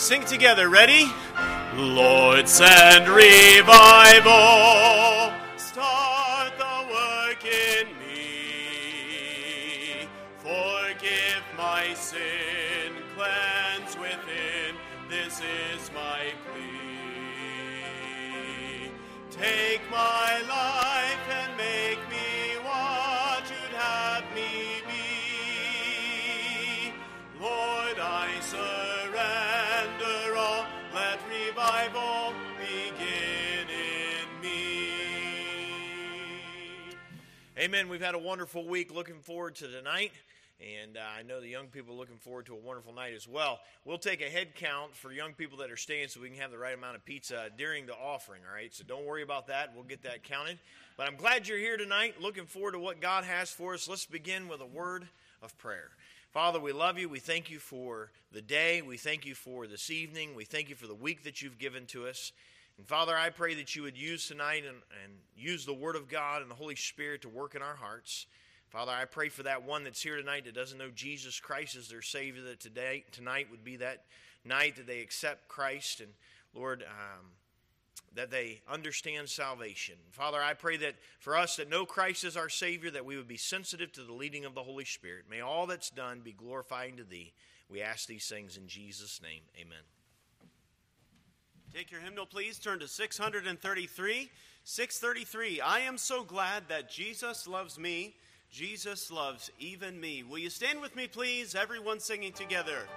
Sing together. Ready? Lord, send revival. Amen. We've had a wonderful week. Looking forward to tonight. And uh, I know the young people are looking forward to a wonderful night as well. We'll take a head count for young people that are staying so we can have the right amount of pizza during the offering, all right? So don't worry about that. We'll get that counted. But I'm glad you're here tonight. Looking forward to what God has for us. Let's begin with a word of prayer. Father, we love you. We thank you for the day. We thank you for this evening. We thank you for the week that you've given to us. And Father, I pray that you would use tonight and, and use the Word of God and the Holy Spirit to work in our hearts. Father, I pray for that one that's here tonight that doesn't know Jesus Christ as their Savior, that today, tonight would be that night that they accept Christ and, Lord, um, that they understand salvation. Father, I pray that for us that know Christ as our Savior, that we would be sensitive to the leading of the Holy Spirit. May all that's done be glorifying to Thee. We ask these things in Jesus' name. Amen. Take your hymnal, please. Turn to 633. 633. I am so glad that Jesus loves me. Jesus loves even me. Will you stand with me, please? Everyone singing together.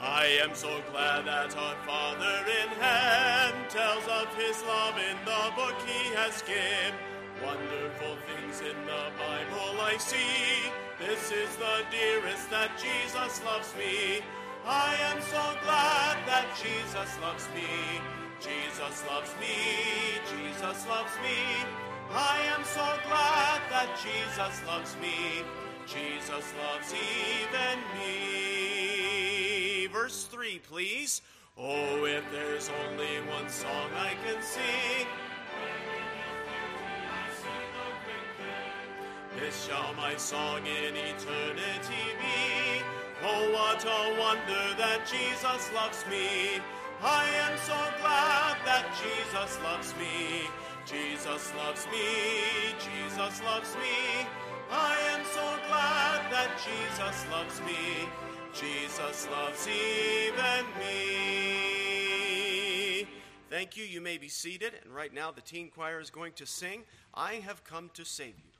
I am so glad that our Father in heaven tells of his love in the book he has given. Wonderful things in the Bible I see. This is the dearest that Jesus loves me. I am so glad that Jesus loves me. Jesus loves me. Jesus loves me. I am so glad that Jesus loves me. Jesus loves even me. Verse 3, please. Oh, if there's only one song I can sing. This shall my song in eternity be. Oh, what a wonder that Jesus loves me. I am so glad that Jesus loves me. Jesus loves me. Jesus loves me. I am so glad that Jesus loves me. Jesus loves even me. Thank you. You may be seated. And right now, the teen choir is going to sing, I have come to save you.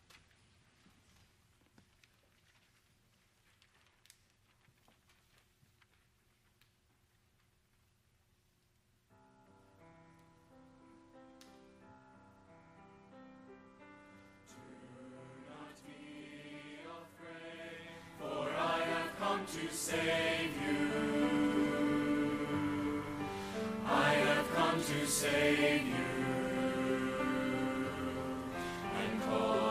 Save you. I have come to save you and call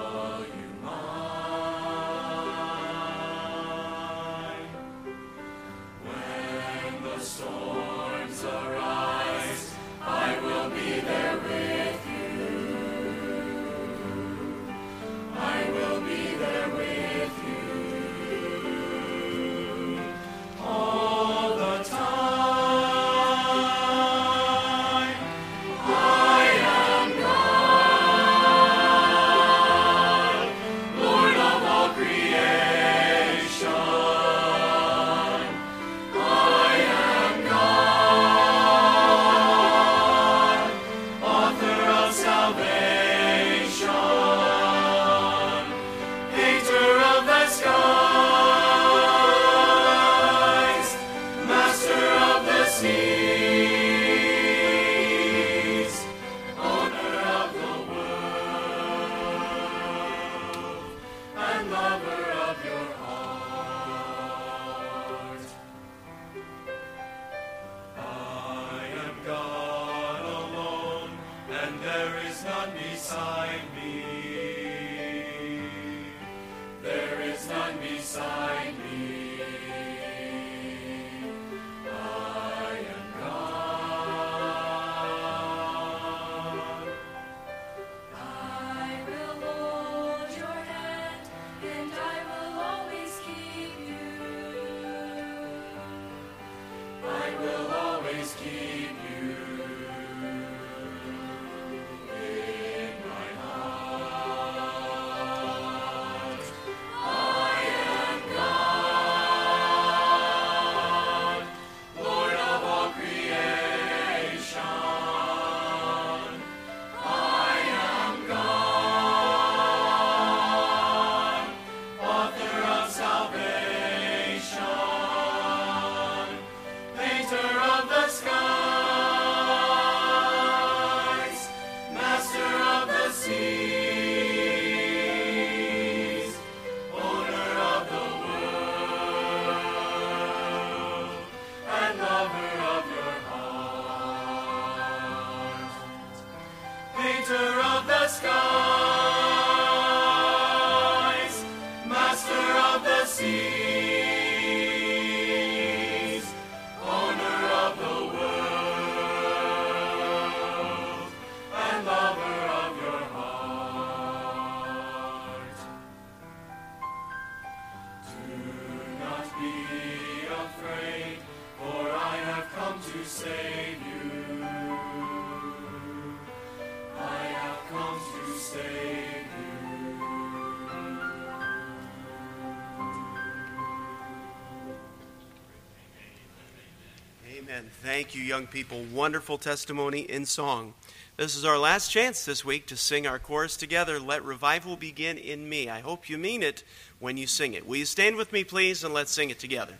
Amen. Thank you, young people. Wonderful testimony in song. This is our last chance this week to sing our chorus together. Let revival begin in me. I hope you mean it when you sing it. Will you stand with me, please, and let's sing it together?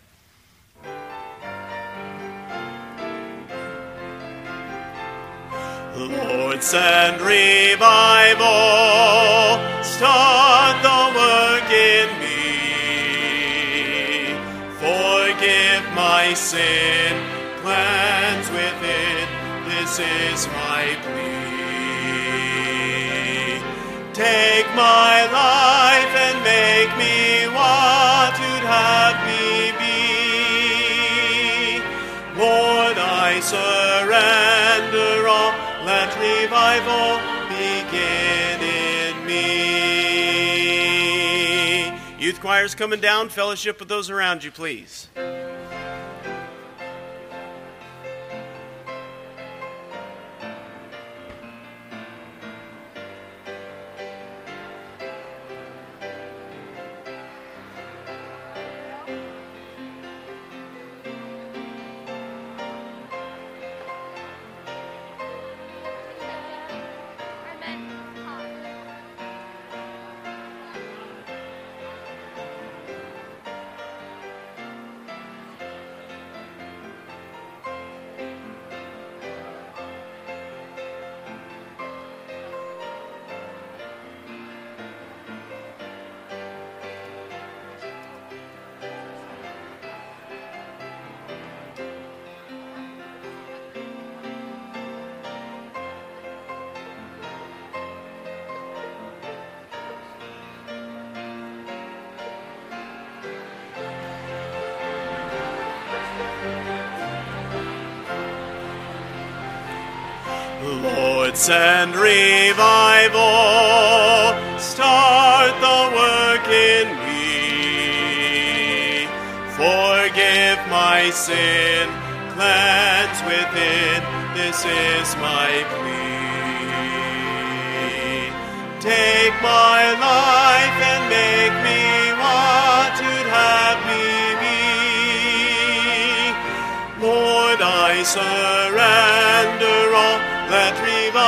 Lord, send revival, start the work in me. Forgive my sin, this is my plea. Take my life and make me what you'd have me be. Lord, I surrender all. Let revival begin in me. Youth choirs coming down. Fellowship with those around you, please. Lord, send revival, start the work in me. Forgive my sin, cleanse within, this is my plea. Take my life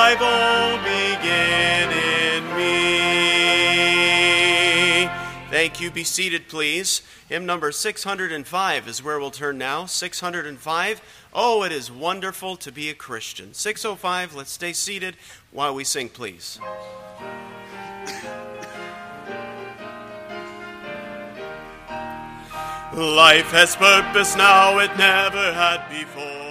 revival begin in me. Thank you. Be seated, please. Hymn number 605 is where we'll turn now. 605. Oh, it is wonderful to be a Christian. 605. Let's stay seated while we sing, please. Life has purpose now it never had before.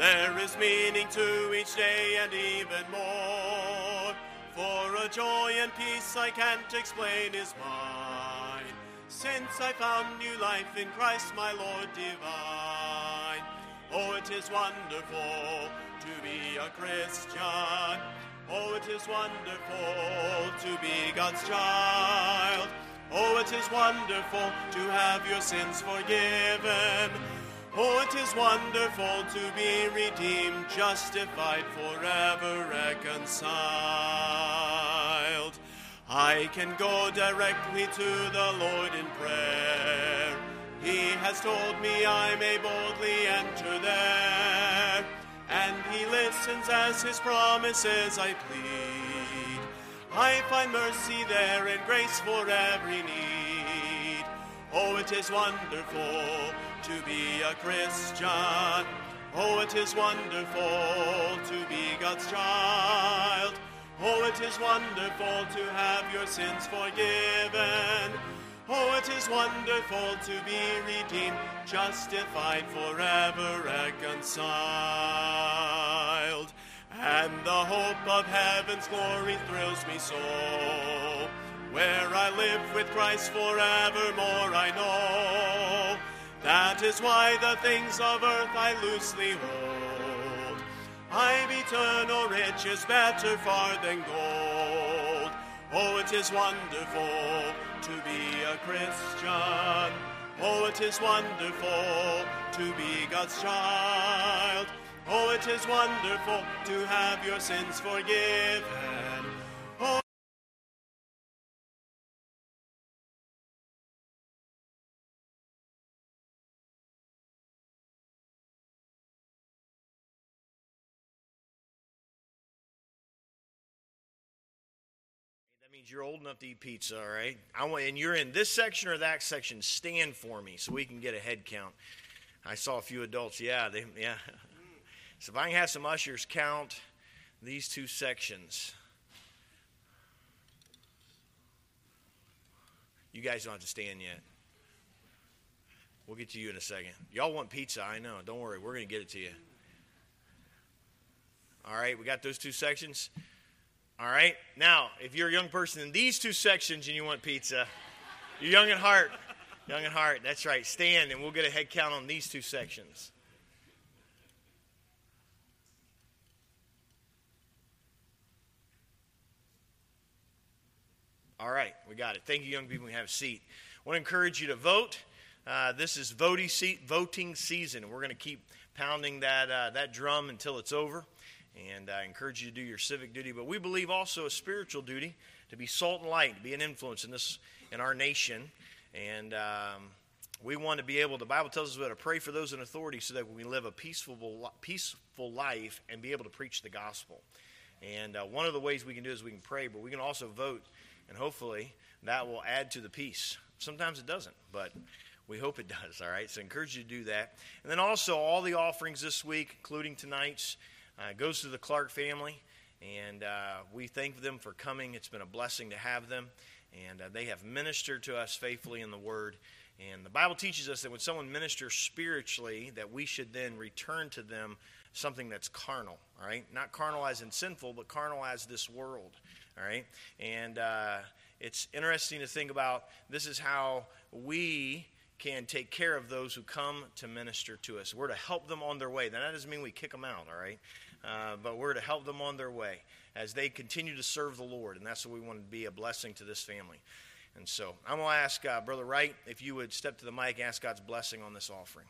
There is meaning to each day and even more. For a joy and peace I can't explain is mine. Since I found new life in Christ my Lord divine. Oh, it is wonderful to be a Christian. Oh, it is wonderful to be God's child. Oh, it is wonderful to have your sins forgiven. Oh, it is wonderful to be redeemed, justified, forever reconciled. I can go directly to the Lord in prayer. He has told me I may boldly enter there, and He listens as His promises I plead. I find mercy there and grace for every need. Oh, it is wonderful to be a Christian. Oh, it is wonderful to be God's child. Oh, it is wonderful to have your sins forgiven. Oh, it is wonderful to be redeemed, justified, forever reconciled. and the hope of heaven's glory thrills me so. Where I live with Christ forevermore, I know. That is why the things of earth I loosely hold. I've eternal riches better far than gold. Oh, it is wonderful to be a Christian. Oh, it is wonderful to be God's child. Oh, it is wonderful to have your sins forgiven. You're old enough to eat pizza, all right? I want, and you're in this section or that section. Stand for me so we can get a head count. I saw a few adults. Yeah, they, yeah. So if I can have some ushers count these two sections. You guys don't have to stand yet. We'll get to you in a second. Y'all want pizza, I know. Don't worry, we're going to get it to you. All right, we got those two sections. All right, now, if you're a young person in these two sections and you want pizza, you're young at heart. Young at heart, that's right. Stand and we'll get a head count on these two sections. All right, we got it. Thank you, young people. We have a seat. I want to encourage you to vote. Uh, this is voting, se- voting season. We're going to keep pounding that, uh, that drum until it's over. And I encourage you to do your civic duty. But we believe also a spiritual duty to be salt and light, to be an influence in, this, in our nation. And um, we want to be able, the Bible tells us we to pray for those in authority so that we live a peaceful, peaceful life and be able to preach the gospel. And uh, one of the ways we can do is we can pray, but we can also vote and hopefully that will add to the peace. Sometimes it doesn't, but we hope it does, all right? So I encourage you to do that. And then also, all the offerings this week, including tonight's, uh, goes to the Clark family. And uh, we thank them for coming. It's been a blessing to have them. And uh, they have ministered to us faithfully in the Word. And the Bible teaches us that when someone ministers spiritually, that we should then return to them something that's carnal, all right? Not carnal as in sinful, but carnal as this world. All right? And uh, it's interesting to think about this is how we can take care of those who come to minister to us. We're to help them on their way. Now, that doesn't mean we kick them out, all right? Uh, but we're to help them on their way as they continue to serve the Lord. And that's what we want to be a blessing to this family. And so I'm going to ask uh, Brother Wright if you would step to the mic, ask God's blessing on this offering.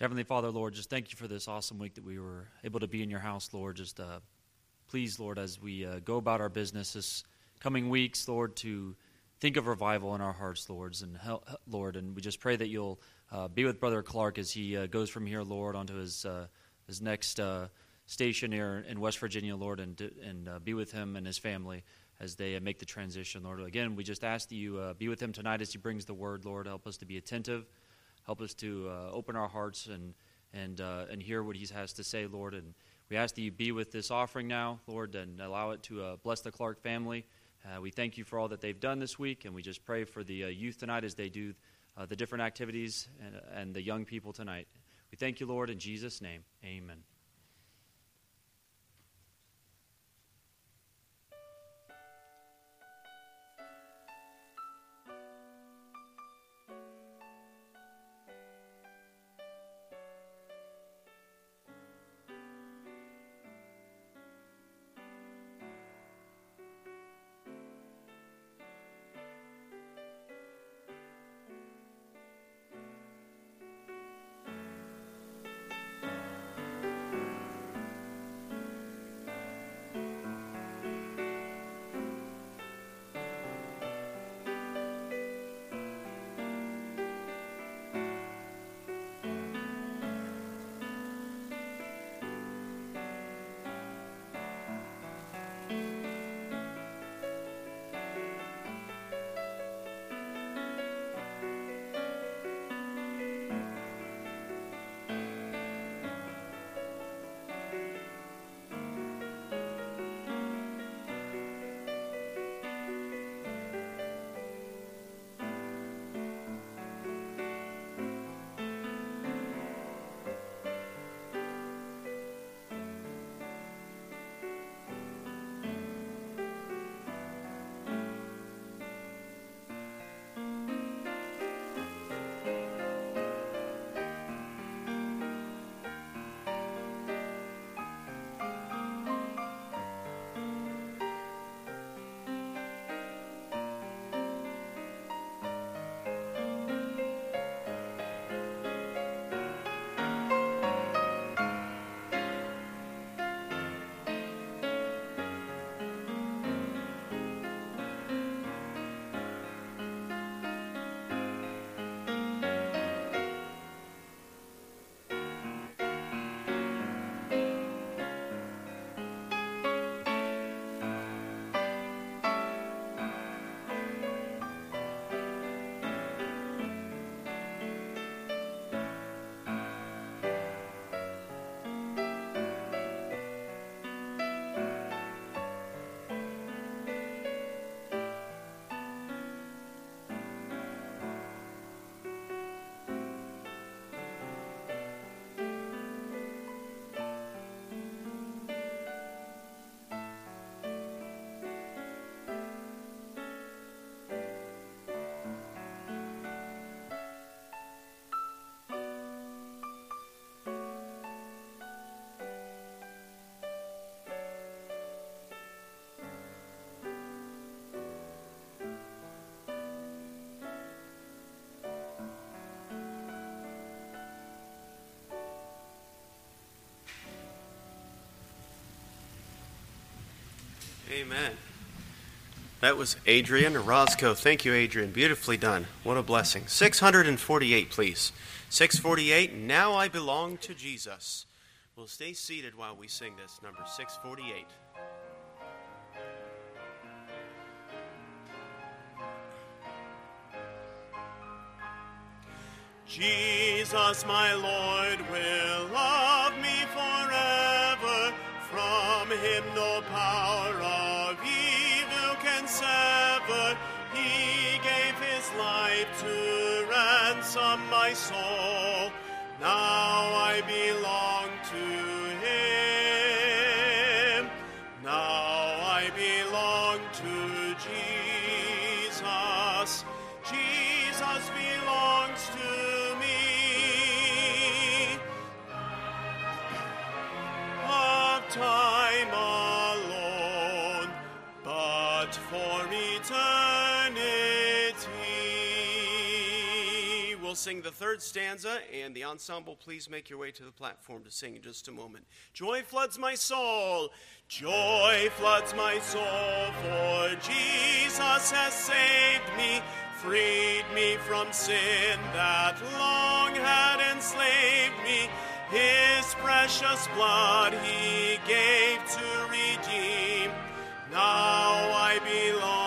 Heavenly Father, Lord, just thank you for this awesome week that we were able to be in your house, Lord. Just uh, please, Lord, as we uh, go about our business this coming weeks, Lord, to think of revival in our hearts, Lords, and help, Lord, and we just pray that you'll uh, be with Brother Clark as he uh, goes from here, Lord, onto his uh, his next station here in West Virginia, Lord, and and be with him and his family as they make the transition, Lord. Again, we just ask that you be with him tonight as he brings the word, Lord. Help us to be attentive, help us to open our hearts and and and hear what he has to say, Lord, and we ask that you be with this offering now, Lord, and allow it to uh, bless the Clark family. Uh, we thank you for all that they've done this week, and we just pray for the uh, youth tonight as they do uh, the different activities and, and the young people tonight. We thank you, Lord, in Jesus' name. Amen. Amen. That was Adrian Roscoe. Thank you, Adrian. Beautifully done. What a blessing. 648, please. 648, Now I Belong to Jesus. We'll stay seated while we sing this, number 648. Jesus, my Lord, will love me forever. From him no power he gave his life to ransom my soul. Now I belong. sing the third stanza, and the ensemble, please make your way to the platform to sing in just a moment. Joy floods my soul, joy floods my soul, for Jesus has saved me, freed me from sin that long had enslaved me. His precious blood he gave to redeem. Now I belong.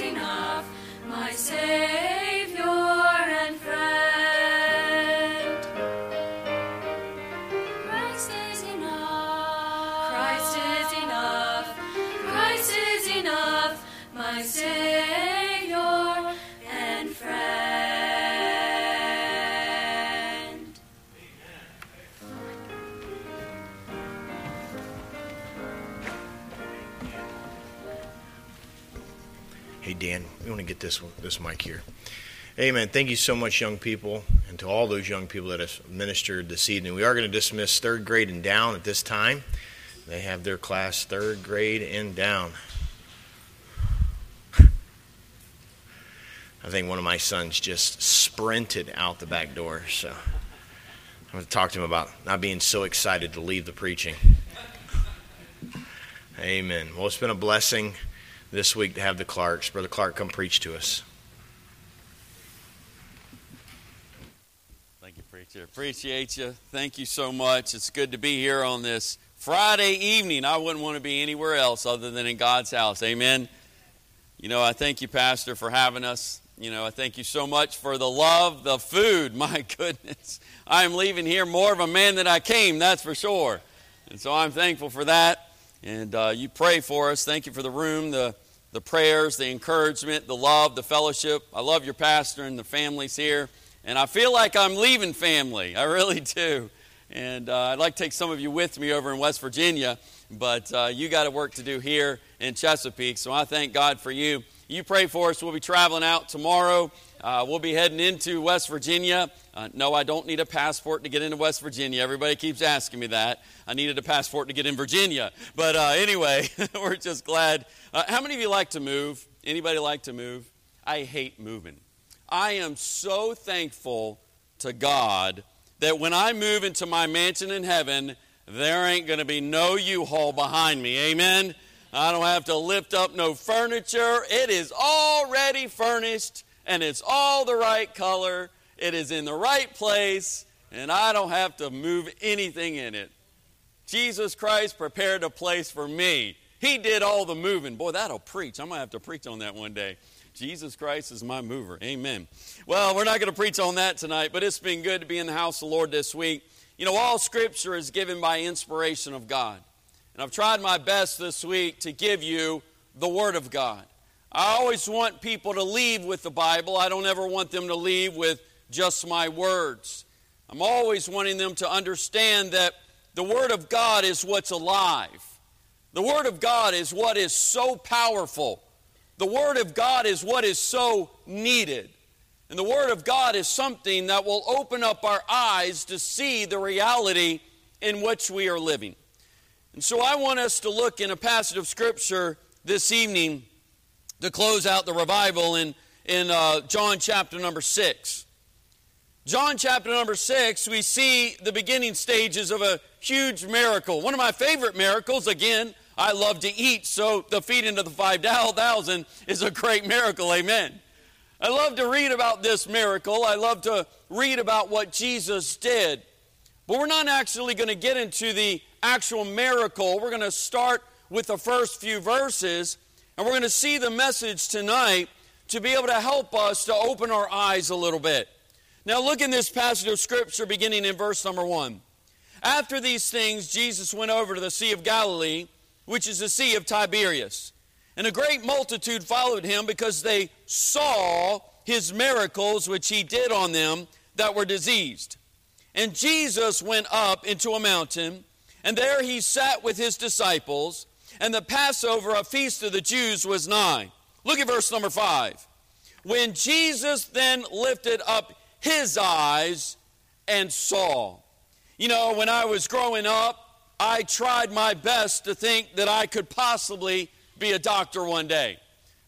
enough, my Savior. get this this mic here. Amen. Thank you so much, young people, and to all those young people that have ministered this evening. We are going to dismiss third grade and down at this time. They have their class third grade and down. I think one of my sons just sprinted out the back door, so I'm going to talk to him about not being so excited to leave the preaching. Amen. Well, it's been a blessing this week to have the Clarks. Brother Clark, come preach to us. Thank you, preacher. Appreciate you. Thank you so much. It's good to be here on this Friday evening. I wouldn't want to be anywhere else other than in God's house. Amen. You know, I thank you, Pastor, for having us. You know, I thank you so much for the love, the food. My goodness. I'm leaving here more of a man than I came, that's for sure. And so I'm thankful for that. And uh, you pray for us. Thank you for the room, the, the prayers, the encouragement, the love, the fellowship. I love your pastor and the families here. And I feel like I'm leaving family. I really do. And uh, I'd like to take some of you with me over in West Virginia, but uh, you got a work to do here in Chesapeake. So I thank God for you. You pray for us. We'll be traveling out tomorrow. Uh, we'll be heading into West Virginia. Uh, no, I don't need a passport to get into West Virginia. Everybody keeps asking me that. I needed a passport to get in Virginia. But uh, anyway, we're just glad. Uh, how many of you like to move? Anybody like to move? I hate moving. I am so thankful to God that when I move into my mansion in heaven, there ain't going to be no U-Haul behind me. Amen. I don't have to lift up no furniture. It is already furnished and it's all the right color. It is in the right place and I don't have to move anything in it. Jesus Christ prepared a place for me. He did all the moving. Boy, that'll preach. I'm going to have to preach on that one day. Jesus Christ is my mover. Amen. Well, we're not going to preach on that tonight, but it's been good to be in the house of the Lord this week. You know, all scripture is given by inspiration of God. And I've tried my best this week to give you the Word of God. I always want people to leave with the Bible. I don't ever want them to leave with just my words. I'm always wanting them to understand that the Word of God is what's alive. The Word of God is what is so powerful. The Word of God is what is so needed. And the Word of God is something that will open up our eyes to see the reality in which we are living. And so I want us to look in a passage of Scripture this evening to close out the revival in, in uh, John chapter number 6. John chapter number 6, we see the beginning stages of a huge miracle. One of my favorite miracles, again, I love to eat, so the feeding of the 5,000 is a great miracle. Amen. I love to read about this miracle. I love to read about what Jesus did. But we're not actually going to get into the actual miracle. We're going to start with the first few verses, and we're going to see the message tonight to be able to help us to open our eyes a little bit. Now, look in this passage of Scripture beginning in verse number 1. After these things, Jesus went over to the Sea of Galilee, which is the Sea of Tiberias. And a great multitude followed him because they saw his miracles which he did on them that were diseased. And Jesus went up into a mountain, and there he sat with his disciples, and the Passover, a feast of the Jews, was nigh. Look at verse number 5. When Jesus then lifted up his eyes and saw. You know, when I was growing up, I tried my best to think that I could possibly be a doctor one day.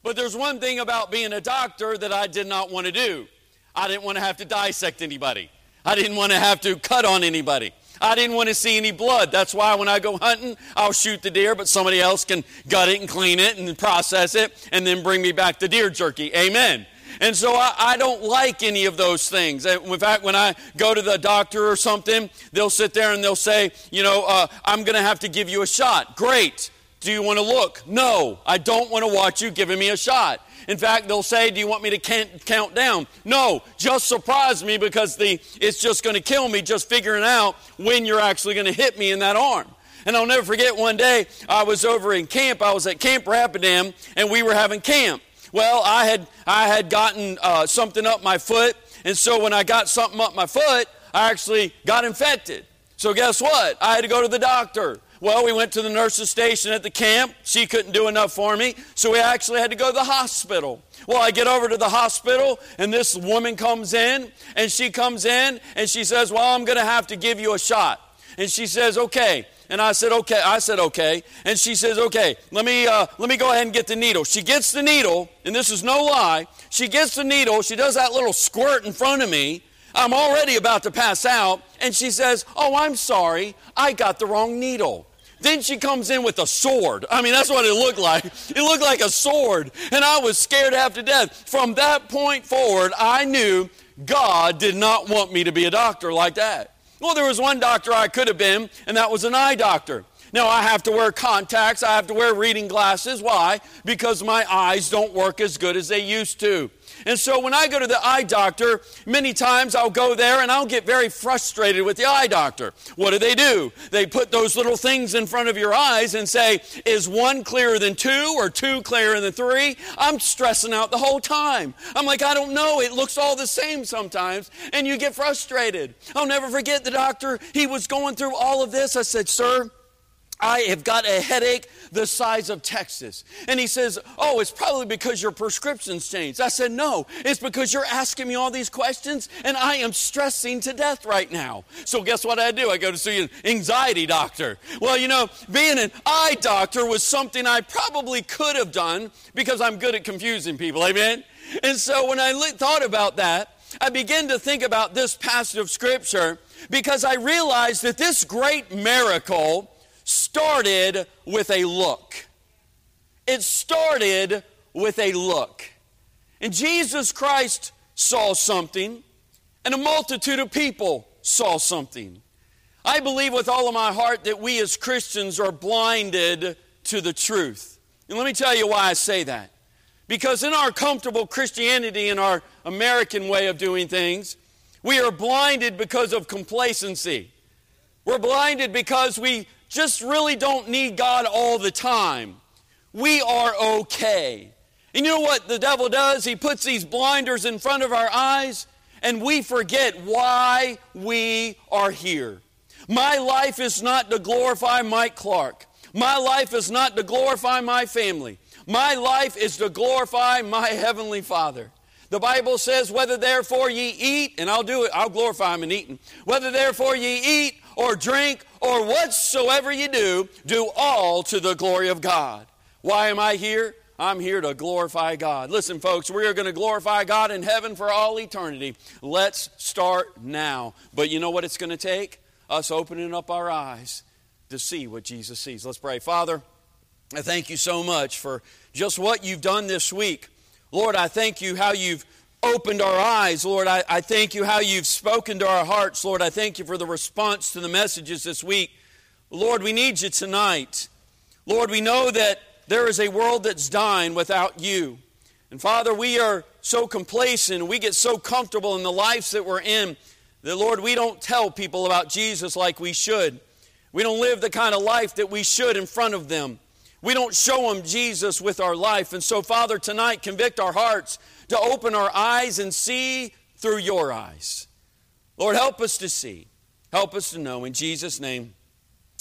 But there's one thing about being a doctor that I did not want to do. I didn't want to have to dissect anybody. I didn't want to have to cut on anybody. I didn't want to see any blood. That's why when I go hunting, I'll shoot the deer, but somebody else can gut it and clean it and process it and then bring me back the deer jerky. Amen. And so I, I, don't like any of those things. In fact, when I go to the doctor or something, they'll sit there and they'll say, you know, uh, I'm going to have to give you a shot. Great. Do you want to look? No, I don't want to watch you giving me a shot. In fact, they'll say, Do you want me to count down? No, just surprise me because the, it's just going to kill me just figuring out when you're actually going to hit me in that arm. And I'll never forget one day I was over in camp. I was at Camp Rapidan and we were having camp. Well, I had, I had gotten uh, something up my foot, and so when I got something up my foot, I actually got infected. So guess what? I had to go to the doctor. Well, we went to the nurse's station at the camp. She couldn't do enough for me, so we actually had to go to the hospital. Well, I get over to the hospital, and this woman comes in, and she comes in, and she says, Well, I'm going to have to give you a shot. And she says, Okay. And I said, okay. I said, okay. And she says, okay, let me, uh, let me go ahead and get the needle. She gets the needle, and this is no lie. She gets the needle. She does that little squirt in front of me. I'm already about to pass out. And she says, oh, I'm sorry. I got the wrong needle. Then she comes in with a sword. I mean, that's what it looked like. It looked like a sword. And I was scared half to death. From that point forward, I knew God did not want me to be a doctor like that. Well, there was one doctor I could have been, and that was an eye doctor. Now, I have to wear contacts, I have to wear reading glasses. Why? Because my eyes don't work as good as they used to. And so when I go to the eye doctor, many times I'll go there and I'll get very frustrated with the eye doctor. What do they do? They put those little things in front of your eyes and say, is one clearer than two or two clearer than three? I'm stressing out the whole time. I'm like, I don't know. It looks all the same sometimes. And you get frustrated. I'll never forget the doctor. He was going through all of this. I said, Sir, I have got a headache the size of Texas. And he says, Oh, it's probably because your prescription's changed. I said, No, it's because you're asking me all these questions and I am stressing to death right now. So, guess what I do? I go to see an anxiety doctor. Well, you know, being an eye doctor was something I probably could have done because I'm good at confusing people. Amen? And so, when I thought about that, I began to think about this passage of Scripture because I realized that this great miracle started with a look. It started with a look. And Jesus Christ saw something, and a multitude of people saw something. I believe with all of my heart that we as Christians are blinded to the truth. And let me tell you why I say that. Because in our comfortable Christianity, in our American way of doing things, we are blinded because of complacency. We're blinded because we just really don't need God all the time. We are okay. And you know what the devil does? He puts these blinders in front of our eyes, and we forget why we are here. My life is not to glorify Mike Clark. My life is not to glorify my family. My life is to glorify my Heavenly Father. The Bible says, Whether therefore ye eat, and I'll do it, I'll glorify Him in eating. Whether therefore ye eat or drink or whatsoever you do, do all to the glory of God. Why am I here? I'm here to glorify God. Listen, folks, we are going to glorify God in heaven for all eternity. Let's start now. But you know what it's going to take? Us opening up our eyes to see what Jesus sees. Let's pray. Father, I thank you so much for just what you've done this week. Lord, I thank you how you've opened our eyes. Lord, I, I thank you how you've spoken to our hearts. Lord, I thank you for the response to the messages this week. Lord, we need you tonight. Lord, we know that there is a world that's dying without you. And Father, we are so complacent, we get so comfortable in the lives that we're in that, Lord, we don't tell people about Jesus like we should. We don't live the kind of life that we should in front of them. We don't show them Jesus with our life. And so, Father, tonight, convict our hearts to open our eyes and see through your eyes. Lord, help us to see. Help us to know. In Jesus' name,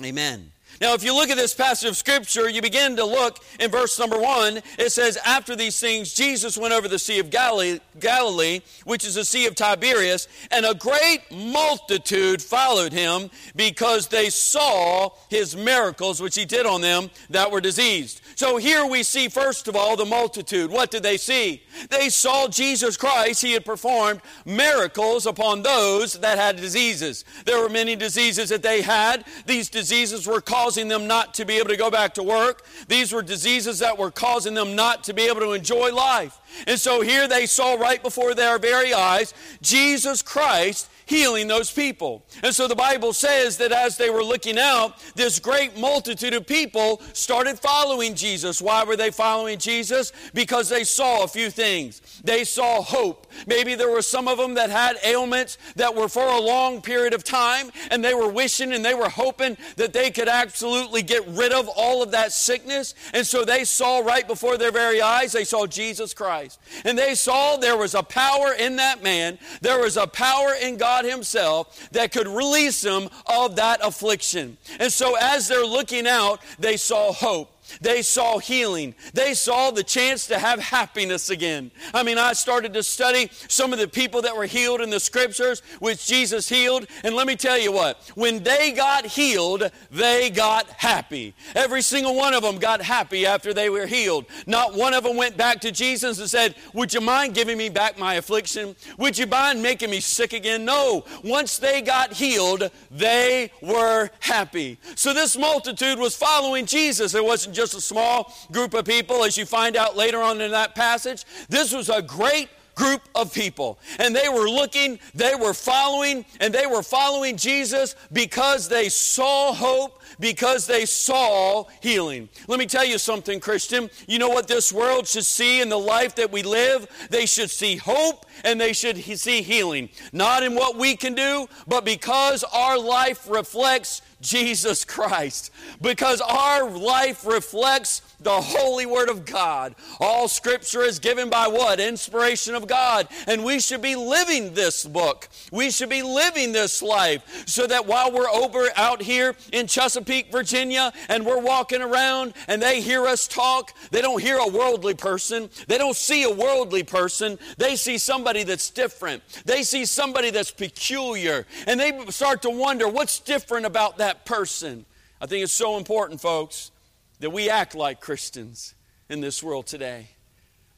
amen. Now, if you look at this passage of Scripture, you begin to look in verse number one. It says, After these things, Jesus went over the Sea of Galilee, Galilee, which is the Sea of Tiberias, and a great multitude followed him because they saw his miracles, which he did on them that were diseased. So here we see, first of all, the multitude. What did they see? They saw Jesus Christ. He had performed miracles upon those that had diseases. There were many diseases that they had. These diseases were called causing them not to be able to go back to work. These were diseases that were causing them not to be able to enjoy life. And so here they saw right before their very eyes Jesus Christ healing those people. And so the Bible says that as they were looking out, this great multitude of people started following Jesus. Why were they following Jesus? Because they saw a few things. They saw hope. Maybe there were some of them that had ailments that were for a long period of time, and they were wishing and they were hoping that they could absolutely get rid of all of that sickness. And so they saw right before their very eyes, they saw Jesus Christ. And they saw there was a power in that man, there was a power in God God Himself that could release them of that affliction. And so, as they're looking out, they saw hope. They saw healing. They saw the chance to have happiness again. I mean, I started to study some of the people that were healed in the scriptures, which Jesus healed. And let me tell you what, when they got healed, they got happy. Every single one of them got happy after they were healed. Not one of them went back to Jesus and said, Would you mind giving me back my affliction? Would you mind making me sick again? No. Once they got healed, they were happy. So this multitude was following Jesus. It wasn't just a small group of people, as you find out later on in that passage. This was a great group of people. And they were looking, they were following, and they were following Jesus because they saw hope, because they saw healing. Let me tell you something, Christian. You know what this world should see in the life that we live? They should see hope and they should see healing. Not in what we can do, but because our life reflects Jesus Christ. Because our life reflects the holy word of God. All scripture is given by what? Inspiration of God. And we should be living this book. We should be living this life so that while we're over out here in Chesapeake, Virginia, and we're walking around and they hear us talk, they don't hear a worldly person. They don't see a worldly person. They see somebody that's different. They see somebody that's peculiar. And they start to wonder what's different about that person. I think it's so important, folks, that we act like Christians in this world today.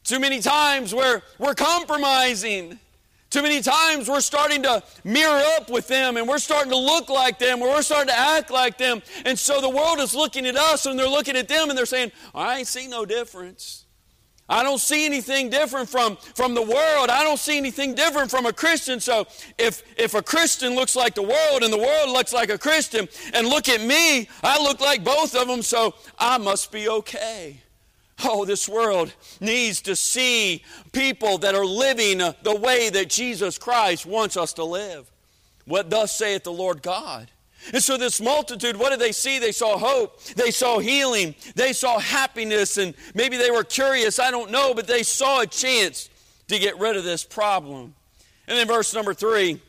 Too many times we're, we're compromising. Too many times we're starting to mirror up with them and we're starting to look like them or we're starting to act like them. And so the world is looking at us and they're looking at them and they're saying, I ain't see no difference. I don't see anything different from, from the world. I don't see anything different from a Christian. So if, if a Christian looks like the world and the world looks like a Christian, and look at me, I look like both of them, so I must be okay. Oh, this world needs to see people that are living the way that Jesus Christ wants us to live. What thus saith the Lord God? And so, this multitude, what did they see? They saw hope, they saw healing, they saw happiness, and maybe they were curious, I don't know, but they saw a chance to get rid of this problem. And then, verse number three,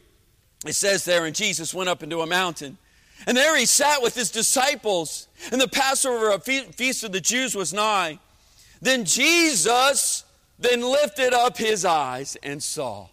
it says there, and Jesus went up into a mountain. And there he sat with his disciples, and the Passover feast of the Jews was nigh. Then Jesus then lifted up his eyes and saw.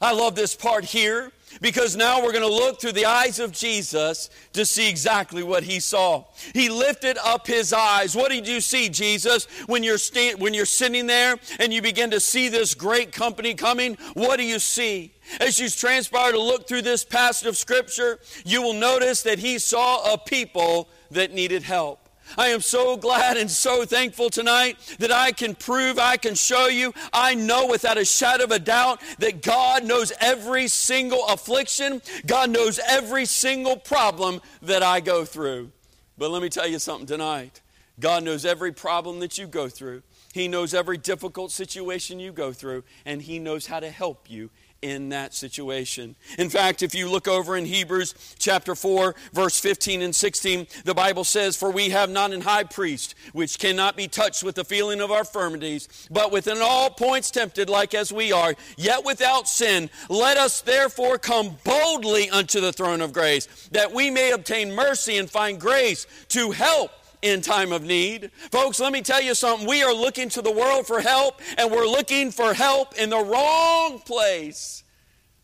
I love this part here because now we're going to look through the eyes of Jesus to see exactly what he saw. He lifted up his eyes. What did you see, Jesus, when you're, when you're sitting there and you begin to see this great company coming? What do you see? As you transpire to look through this passage of Scripture, you will notice that he saw a people that needed help. I am so glad and so thankful tonight that I can prove, I can show you, I know without a shadow of a doubt that God knows every single affliction, God knows every single problem that I go through. But let me tell you something tonight God knows every problem that you go through. He knows every difficult situation you go through, and He knows how to help you in that situation. In fact, if you look over in Hebrews chapter 4, verse 15 and 16, the Bible says, For we have not an high priest which cannot be touched with the feeling of our infirmities, but within all points tempted like as we are, yet without sin. Let us therefore come boldly unto the throne of grace, that we may obtain mercy and find grace to help in time of need. Folks, let me tell you something. We are looking to the world for help, and we're looking for help in the wrong place.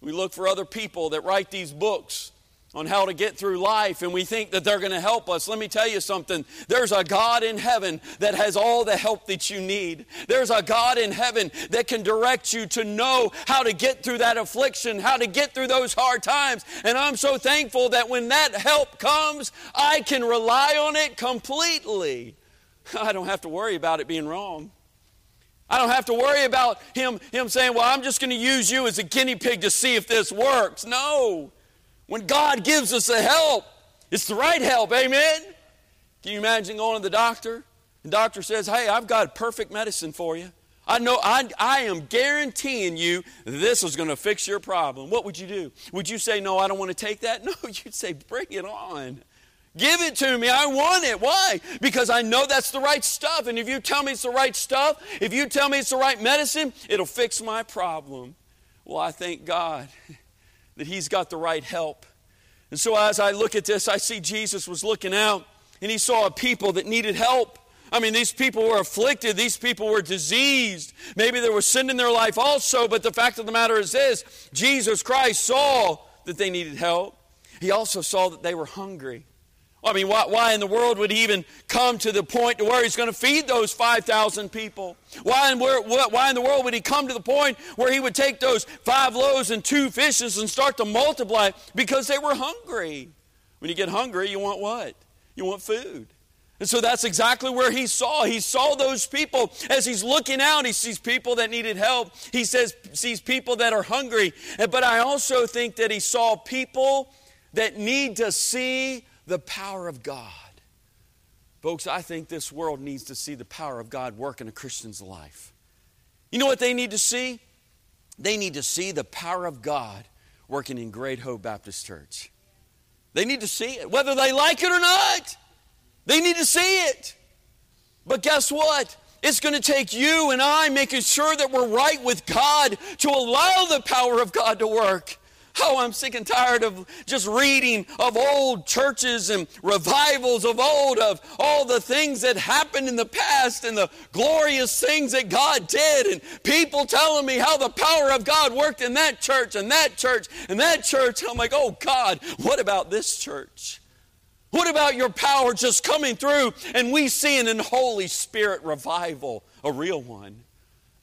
We look for other people that write these books on how to get through life and we think that they're going to help us. Let me tell you something. There's a God in heaven that has all the help that you need. There's a God in heaven that can direct you to know how to get through that affliction, how to get through those hard times. And I'm so thankful that when that help comes, I can rely on it completely. I don't have to worry about it being wrong. I don't have to worry about him, him saying, Well, I'm just going to use you as a guinea pig to see if this works. No. When God gives us a help, it's the right help, amen? Can you imagine going to the doctor? The doctor says, Hey, I've got perfect medicine for you. I know, I, I am guaranteeing you this is going to fix your problem. What would you do? Would you say, No, I don't want to take that? No, you'd say, Bring it on. Give it to me. I want it. Why? Because I know that's the right stuff. And if you tell me it's the right stuff, if you tell me it's the right medicine, it'll fix my problem. Well, I thank God that he's got the right help. And so as I look at this, I see Jesus was looking out and he saw a people that needed help. I mean, these people were afflicted. These people were diseased. Maybe there was sin in their life also, but the fact of the matter is this Jesus Christ saw that they needed help. He also saw that they were hungry. I mean, why, why, in the world would he even come to the point to where he's going to feed those 5,000 people? Why in, where, why in the world would he come to the point where he would take those five loaves and two fishes and start to multiply? Because they were hungry. When you get hungry, you want what? You want food. And so that's exactly where he saw. He saw those people as he's looking out. He sees people that needed help. He says sees people that are hungry. But I also think that he saw people that need to see the power of God. Folks, I think this world needs to see the power of God work in a Christian's life. You know what they need to see? They need to see the power of God working in Great Hope Baptist Church. They need to see it, whether they like it or not. They need to see it. But guess what? It's going to take you and I making sure that we're right with God to allow the power of God to work. Oh, I'm sick and tired of just reading of old churches and revivals of old, of all the things that happened in the past and the glorious things that God did, and people telling me how the power of God worked in that church and that church and that church. I'm like, oh God, what about this church? What about your power just coming through and we seeing an Holy Spirit revival, a real one,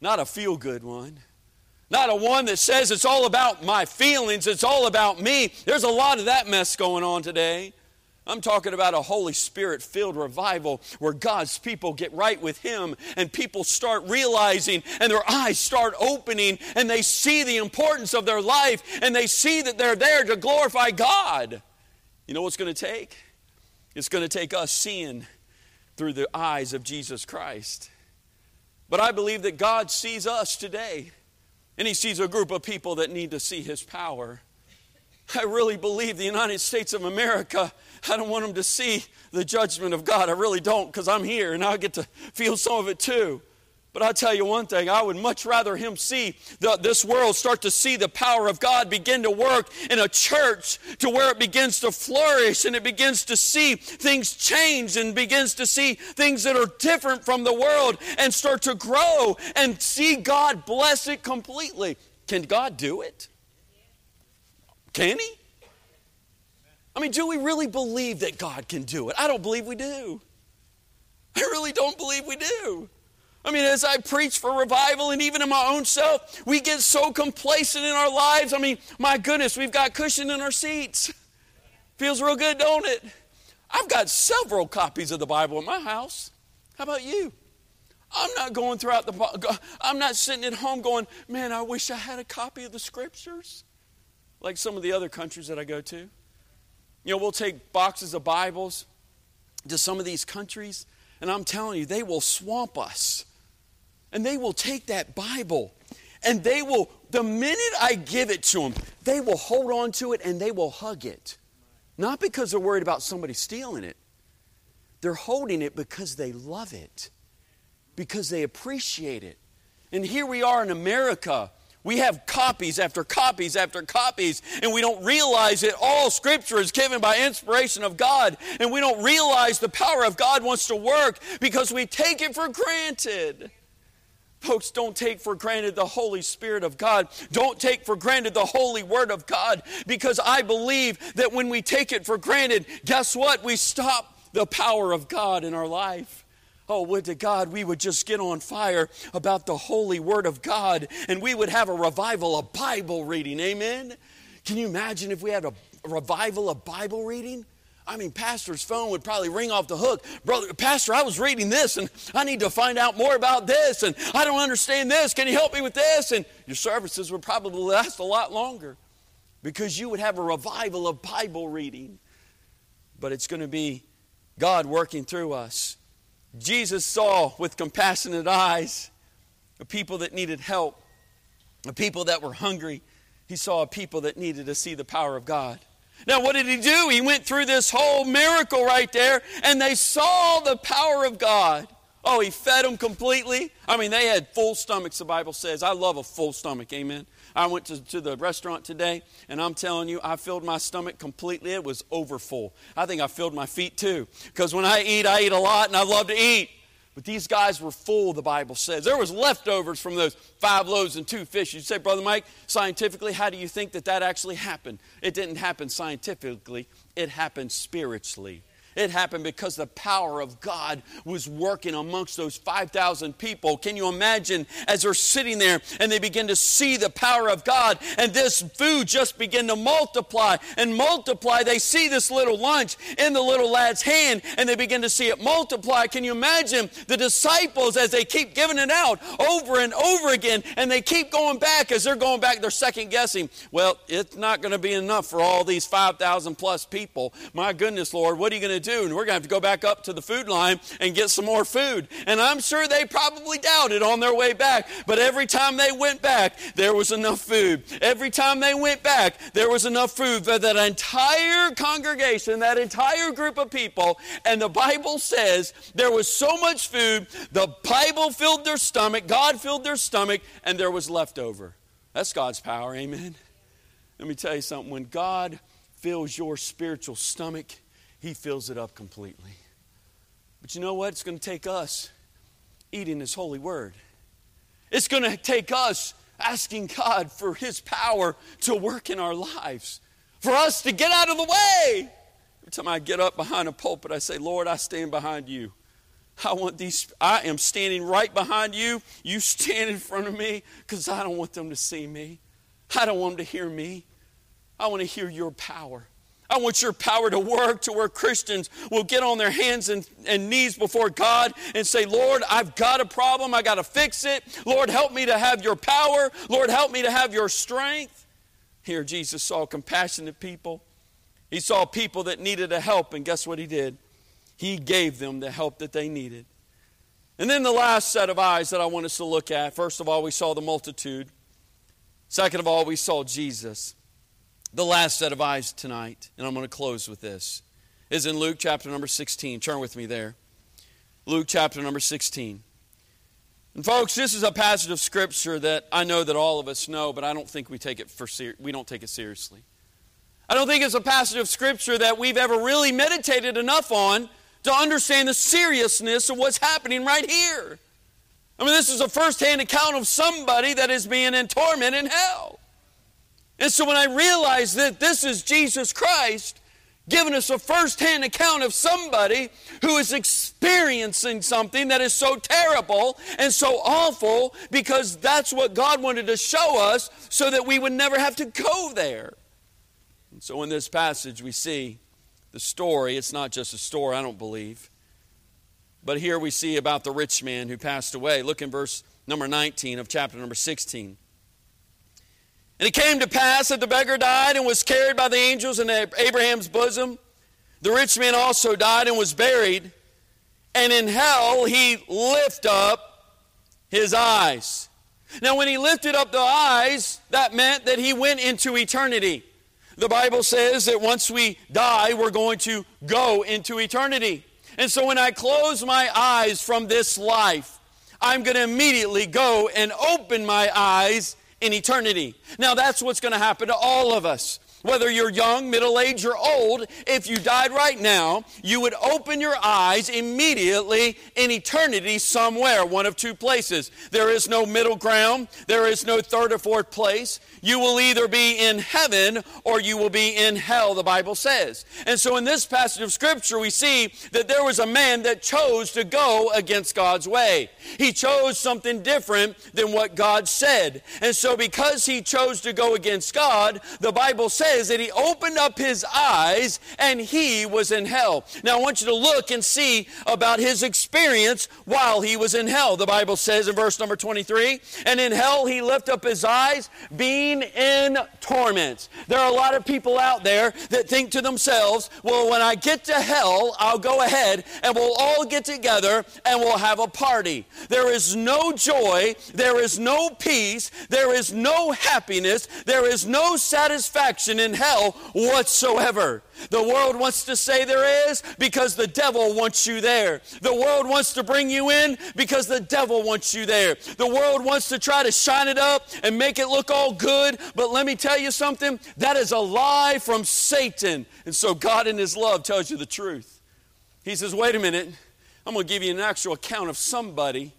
not a feel good one? Not a one that says it's all about my feelings, it's all about me. There's a lot of that mess going on today. I'm talking about a Holy Spirit filled revival where God's people get right with Him and people start realizing and their eyes start opening and they see the importance of their life and they see that they're there to glorify God. You know what's going to take? It's going to take us seeing through the eyes of Jesus Christ. But I believe that God sees us today. And he sees a group of people that need to see his power. I really believe the United States of America, I don't want them to see the judgment of God. I really don't because I'm here and I get to feel some of it too. But I'll tell you one thing, I would much rather him see the, this world start to see the power of God begin to work in a church to where it begins to flourish and it begins to see things change and begins to see things that are different from the world and start to grow and see God bless it completely. Can God do it? Can He? I mean, do we really believe that God can do it? I don't believe we do. I really don't believe we do. I mean, as I preach for revival and even in my own self, we get so complacent in our lives. I mean, my goodness, we've got cushion in our seats. Feels real good, don't it? I've got several copies of the Bible in my house. How about you? I'm not going throughout the I'm not sitting at home going, "Man, I wish I had a copy of the scriptures." Like some of the other countries that I go to. You know, we'll take boxes of Bibles to some of these countries, and I'm telling you, they will swamp us and they will take that Bible and they will, the minute I give it to them, they will hold on to it and they will hug it. Not because they're worried about somebody stealing it, they're holding it because they love it, because they appreciate it. And here we are in America. We have copies after copies after copies, and we don't realize that all Scripture is given by inspiration of God, and we don't realize the power of God wants to work because we take it for granted. Folks, don't take for granted the Holy Spirit of God. Don't take for granted the Holy Word of God because I believe that when we take it for granted, guess what? We stop the power of God in our life. Oh, would to God we would just get on fire about the holy word of God and we would have a revival of Bible reading. Amen? Can you imagine if we had a revival of Bible reading? I mean, pastor's phone would probably ring off the hook. Brother, pastor, I was reading this and I need to find out more about this and I don't understand this. Can you help me with this? And your services would probably last a lot longer because you would have a revival of Bible reading. But it's going to be God working through us. Jesus saw with compassionate eyes a people that needed help, a people that were hungry. He saw a people that needed to see the power of God. Now, what did he do? He went through this whole miracle right there, and they saw the power of God. Oh, he fed them completely. I mean, they had full stomachs, the Bible says. I love a full stomach, amen. I went to, to the restaurant today, and I'm telling you, I filled my stomach completely. It was overfull. I think I filled my feet too. Because when I eat, I eat a lot, and I love to eat. But these guys were full, the Bible says. There was leftovers from those five loaves and two fish. You say, Brother Mike, scientifically, how do you think that that actually happened? It didn't happen scientifically, it happened spiritually. It happened because the power of God was working amongst those 5,000 people. Can you imagine as they're sitting there and they begin to see the power of God and this food just begin to multiply and multiply? They see this little lunch in the little lad's hand and they begin to see it multiply. Can you imagine the disciples as they keep giving it out over and over again and they keep going back as they're going back, they're second guessing. Well, it's not going to be enough for all these 5,000 plus people. My goodness, Lord, what are you going to do? And we're going to have to go back up to the food line and get some more food. And I'm sure they probably doubted on their way back. But every time they went back, there was enough food. Every time they went back, there was enough food for that entire congregation, that entire group of people. And the Bible says there was so much food, the Bible filled their stomach, God filled their stomach, and there was leftover. That's God's power, amen. Let me tell you something. When God fills your spiritual stomach, he fills it up completely. But you know what? It's going to take us eating His holy word. It's going to take us asking God for His power to work in our lives, for us to get out of the way. Every time I get up behind a pulpit, I say, Lord, I stand behind you. I want these, I am standing right behind you. You stand in front of me because I don't want them to see me. I don't want them to hear me. I want to hear your power. I want your power to work to where Christians will get on their hands and, and knees before God and say, Lord, I've got a problem. I got to fix it. Lord, help me to have your power. Lord, help me to have your strength. Here, Jesus saw compassionate people. He saw people that needed a help, and guess what he did? He gave them the help that they needed. And then the last set of eyes that I want us to look at first of all, we saw the multitude. Second of all, we saw Jesus the last set of eyes tonight, and I'm going to close with this, is in Luke chapter number 16. Turn with me there. Luke chapter number 16. And folks, this is a passage of scripture that I know that all of us know, but I don't think we take it for ser- we don't take it seriously. I don't think it's a passage of scripture that we've ever really meditated enough on to understand the seriousness of what's happening right here. I mean, this is a first-hand account of somebody that is being in torment in hell. And so when I realized that this is Jesus Christ giving us a first-hand account of somebody who is experiencing something that is so terrible and so awful because that's what God wanted to show us so that we would never have to go there. And so in this passage we see the story. It's not just a story, I don't believe. But here we see about the rich man who passed away. Look in verse number 19 of chapter number 16. And it came to pass that the beggar died and was carried by the angels in Abraham's bosom. The rich man also died and was buried. And in hell he lifted up his eyes. Now, when he lifted up the eyes, that meant that he went into eternity. The Bible says that once we die, we're going to go into eternity. And so when I close my eyes from this life, I'm going to immediately go and open my eyes in eternity. Now, that's what's going to happen to all of us. Whether you're young, middle aged, or old, if you died right now, you would open your eyes immediately in eternity somewhere, one of two places. There is no middle ground, there is no third or fourth place. You will either be in heaven or you will be in hell, the Bible says. And so in this passage of Scripture, we see that there was a man that chose to go against God's way. He chose something different than what God said. And so because he chose to go against God, the Bible says that he opened up his eyes and he was in hell. Now I want you to look and see about his experience while he was in hell. The Bible says in verse number 23, and in hell he lifted up his eyes, being in torments. There are a lot of people out there that think to themselves, well, when I get to hell, I'll go ahead and we'll all get together and we'll have a party. There is no joy, there is no peace, there is no happiness, there is no satisfaction in hell whatsoever. The world wants to say there is because the devil wants you there. The world wants to bring you in because the devil wants you there. The world wants to try to shine it up and make it look all good, but let me tell you something that is a lie from Satan. And so God, in His love, tells you the truth. He says, wait a minute, I'm going to give you an actual account of somebody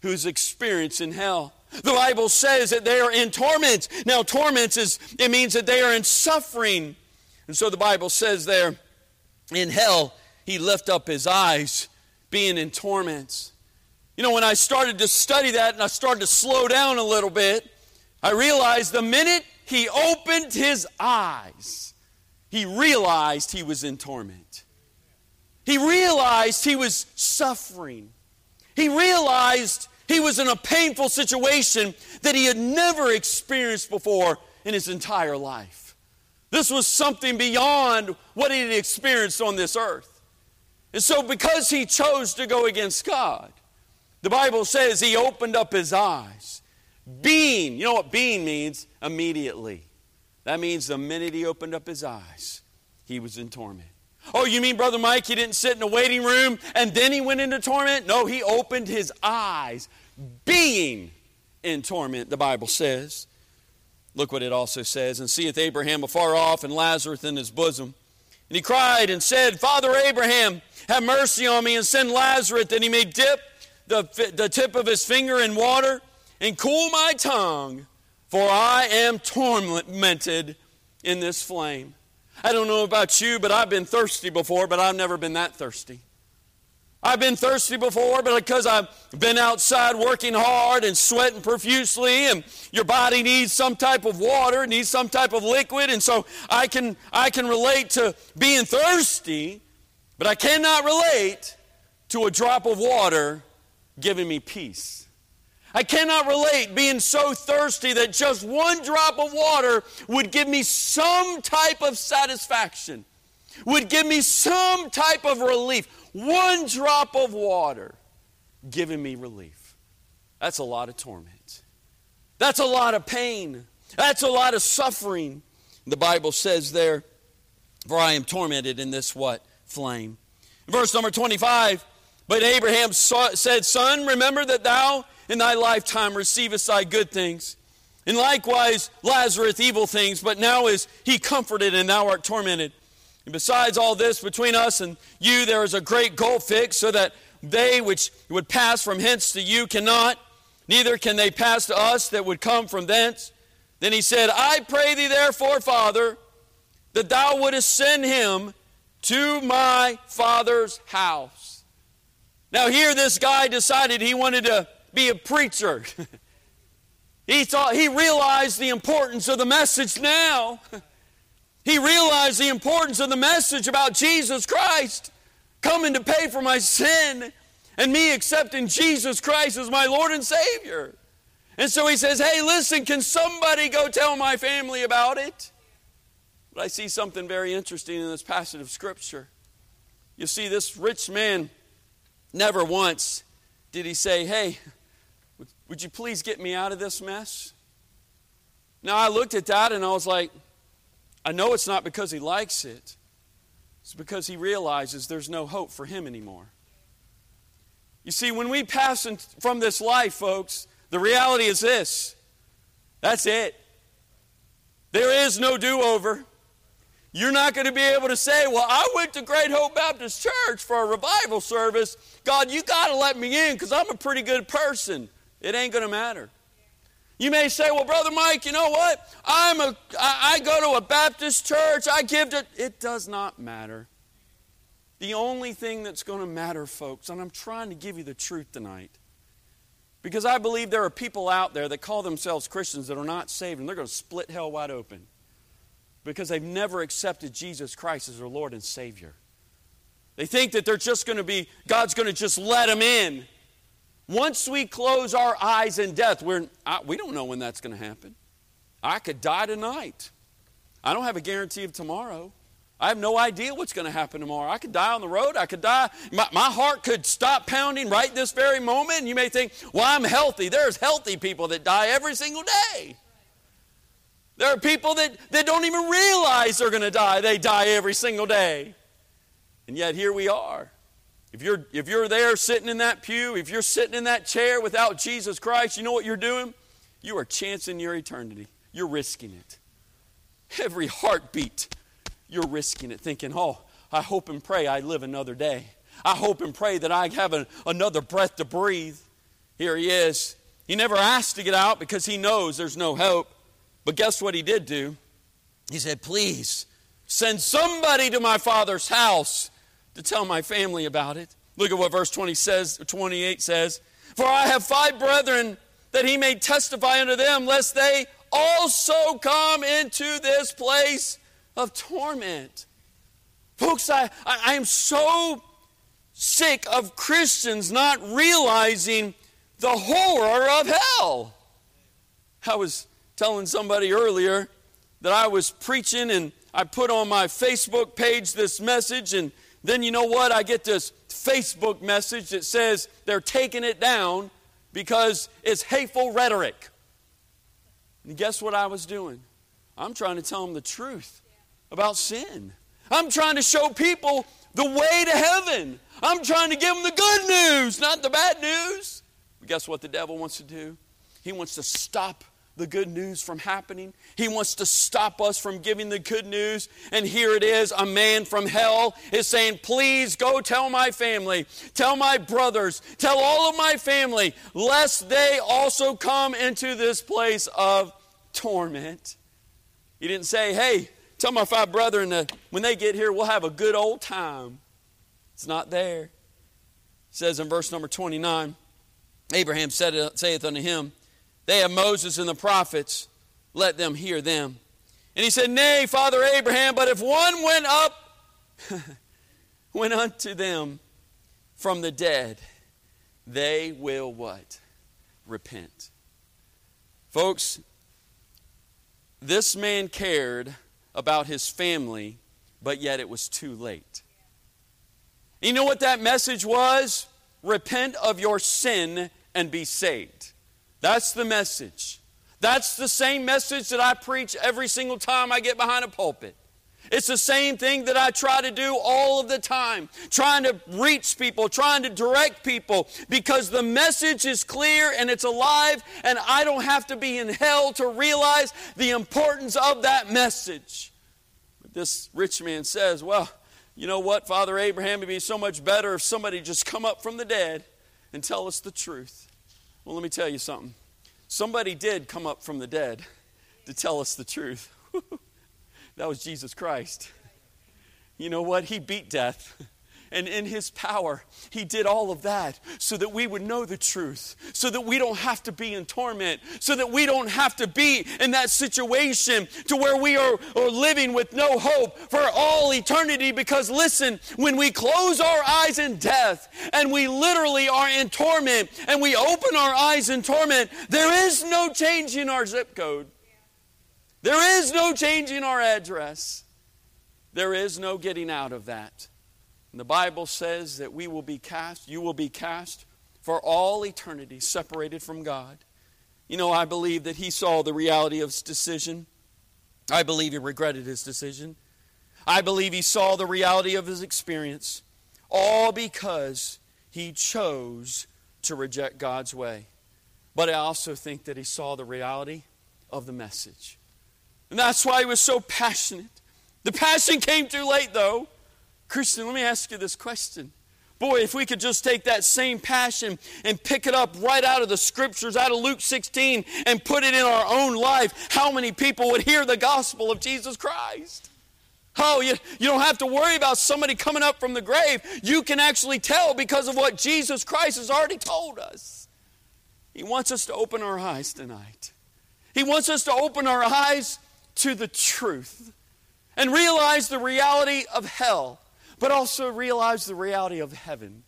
who's experiencing hell. The Bible says that they are in torment. Now, torment is, it means that they are in suffering. And so the Bible says there, in hell, he lift up his eyes, being in torments. You know, when I started to study that and I started to slow down a little bit, I realized the minute he opened his eyes, he realized he was in torment. He realized he was suffering. He realized he was in a painful situation that he had never experienced before in his entire life. This was something beyond what he had experienced on this earth. And so, because he chose to go against God, the Bible says he opened up his eyes. Being, you know what being means? Immediately. That means the minute he opened up his eyes, he was in torment. Oh, you mean, Brother Mike, he didn't sit in a waiting room and then he went into torment? No, he opened his eyes, being in torment, the Bible says. Look what it also says. And seeth Abraham afar off and Lazarus in his bosom. And he cried and said, Father Abraham, have mercy on me and send Lazarus that he may dip the, the tip of his finger in water and cool my tongue, for I am tormented in this flame. I don't know about you, but I've been thirsty before, but I've never been that thirsty. I've been thirsty before, but because I've been outside working hard and sweating profusely, and your body needs some type of water, needs some type of liquid, and so I can I can relate to being thirsty, but I cannot relate to a drop of water giving me peace. I cannot relate being so thirsty that just one drop of water would give me some type of satisfaction, would give me some type of relief. One drop of water giving me relief. That's a lot of torment. That's a lot of pain. That's a lot of suffering. The Bible says there, for I am tormented in this what? Flame. Verse number 25, but Abraham said, Son, remember that thou in thy lifetime receivest thy good things. And likewise, Lazarus evil things, but now is he comforted and thou art tormented. And besides all this, between us and you there is a great gulf fixed, so that they which would pass from hence to you cannot, neither can they pass to us that would come from thence. Then he said, I pray thee therefore, Father, that thou wouldest send him to my father's house. Now, here this guy decided he wanted to be a preacher. he thought he realized the importance of the message now. He realized the importance of the message about Jesus Christ coming to pay for my sin and me accepting Jesus Christ as my Lord and Savior. And so he says, Hey, listen, can somebody go tell my family about it? But I see something very interesting in this passage of Scripture. You see, this rich man never once did he say, Hey, would you please get me out of this mess? Now, I looked at that and I was like, I know it's not because he likes it, it's because he realizes there's no hope for him anymore. You see, when we pass from this life, folks, the reality is this that's it. There is no do over. You're not going to be able to say, Well, I went to Great Hope Baptist Church for a revival service. God, you got to let me in because I'm a pretty good person. It ain't going to matter. You may say, well, Brother Mike, you know what? I'm a, I, I go to a Baptist church. I give to. It does not matter. The only thing that's going to matter, folks, and I'm trying to give you the truth tonight, because I believe there are people out there that call themselves Christians that are not saved, and they're going to split hell wide open because they've never accepted Jesus Christ as their Lord and Savior. They think that they're just going to be, God's going to just let them in. Once we close our eyes in death, we're, I, we don't know when that's going to happen. I could die tonight. I don't have a guarantee of tomorrow. I have no idea what's going to happen tomorrow. I could die on the road. I could die. My, my, heart could stop pounding right this very moment. And you may think, well, I'm healthy. There's healthy people that die every single day. There are people that, that don't even realize they're going to die. They die every single day. And yet here we are. If you're, if you're there sitting in that pew, if you're sitting in that chair without Jesus Christ, you know what you're doing? You are chancing your eternity. You're risking it. Every heartbeat, you're risking it, thinking, oh, I hope and pray I live another day. I hope and pray that I have a, another breath to breathe. Here he is. He never asked to get out because he knows there's no hope. But guess what he did do? He said, Please send somebody to my father's house to tell my family about it. Look at what verse 20 says, 28 says. For I have five brethren that he may testify unto them, lest they also come into this place of torment. Folks, I, I, I am so sick of Christians not realizing the horror of hell. I was telling somebody earlier that I was preaching and I put on my Facebook page this message, and then you know what? I get this Facebook message that says they're taking it down because it's hateful rhetoric. And guess what I was doing? I'm trying to tell them the truth about sin. I'm trying to show people the way to heaven. I'm trying to give them the good news, not the bad news. But guess what the devil wants to do? He wants to stop the good news from happening. He wants to stop us from giving the good news. And here it is a man from hell is saying, Please go tell my family, tell my brothers, tell all of my family, lest they also come into this place of torment. He didn't say, Hey, tell my five brethren that when they get here, we'll have a good old time. It's not there. It says in verse number 29 Abraham said, saith unto him, they have Moses and the prophets. Let them hear them. And he said, Nay, Father Abraham, but if one went up, went unto them from the dead, they will what? Repent. Folks, this man cared about his family, but yet it was too late. You know what that message was? Repent of your sin and be saved. That's the message. That's the same message that I preach every single time I get behind a pulpit. It's the same thing that I try to do all of the time, trying to reach people, trying to direct people, because the message is clear and it's alive, and I don't have to be in hell to realize the importance of that message. But this rich man says, Well, you know what, Father Abraham, it'd be so much better if somebody just come up from the dead and tell us the truth. Well, let me tell you something. Somebody did come up from the dead to tell us the truth. that was Jesus Christ. You know what? He beat death. And in His power, He did all of that so that we would know the truth, so that we don't have to be in torment, so that we don't have to be in that situation to where we are, are living with no hope for all eternity. Because listen, when we close our eyes in death and we literally are in torment and we open our eyes in torment, there is no change in our zip code. There is no change in our address. There is no getting out of that. And the Bible says that we will be cast, you will be cast for all eternity separated from God. You know, I believe that he saw the reality of his decision. I believe he regretted his decision. I believe he saw the reality of his experience, all because he chose to reject God's way. But I also think that he saw the reality of the message. And that's why he was so passionate. The passion came too late, though. Christian, let me ask you this question. Boy, if we could just take that same passion and pick it up right out of the scriptures, out of Luke 16, and put it in our own life, how many people would hear the gospel of Jesus Christ? Oh, you, you don't have to worry about somebody coming up from the grave. You can actually tell because of what Jesus Christ has already told us. He wants us to open our eyes tonight. He wants us to open our eyes to the truth and realize the reality of hell but also realize the reality of heaven.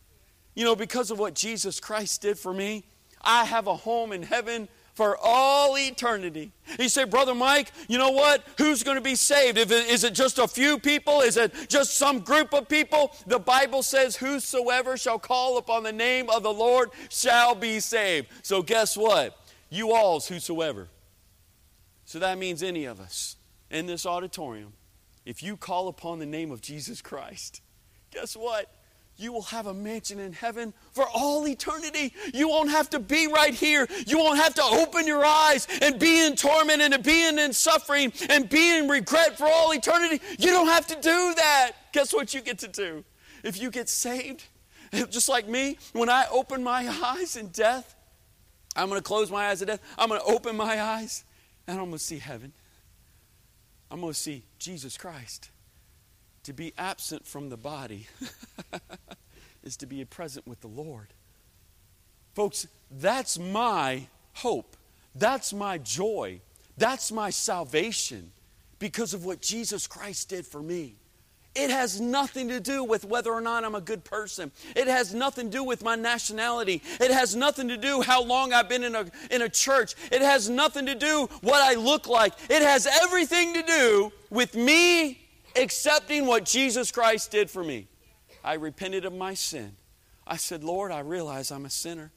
You know, because of what Jesus Christ did for me, I have a home in heaven for all eternity. He said, Brother Mike, you know what? Who's going to be saved? It, is it just a few people? Is it just some group of people? The Bible says, Whosoever shall call upon the name of the Lord shall be saved. So, guess what? You all's whosoever. So that means any of us in this auditorium, if you call upon the name of Jesus Christ, guess what? You will have a mansion in heaven for all eternity. You won't have to be right here. You won't have to open your eyes and be in torment and be in suffering and be in regret for all eternity. You don't have to do that. Guess what you get to do? If you get saved, just like me, when I open my eyes in death, I'm going to close my eyes in death. I'm going to open my eyes and I'm going to see heaven. I'm going to see Jesus Christ. To be absent from the body is to be present with the Lord. Folks, that's my hope. That's my joy. That's my salvation because of what Jesus Christ did for me. It has nothing to do with whether or not I'm a good person. It has nothing to do with my nationality. It has nothing to do how long I've been in a, in a church. It has nothing to do what I look like. It has everything to do with me accepting what Jesus Christ did for me. I repented of my sin. I said, Lord, I realize I'm a sinner.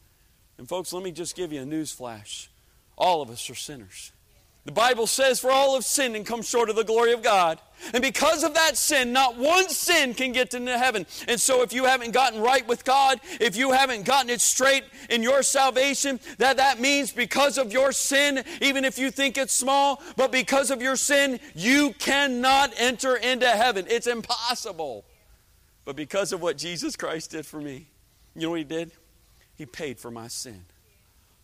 And folks, let me just give you a news flash. All of us are sinners. The Bible says, For all have sinned and come short of the glory of God. And because of that sin, not one sin can get into heaven. And so, if you haven't gotten right with God, if you haven't gotten it straight in your salvation, that that means because of your sin, even if you think it's small, but because of your sin, you cannot enter into heaven. It's impossible. But because of what Jesus Christ did for me, you know what He did? He paid for my sin.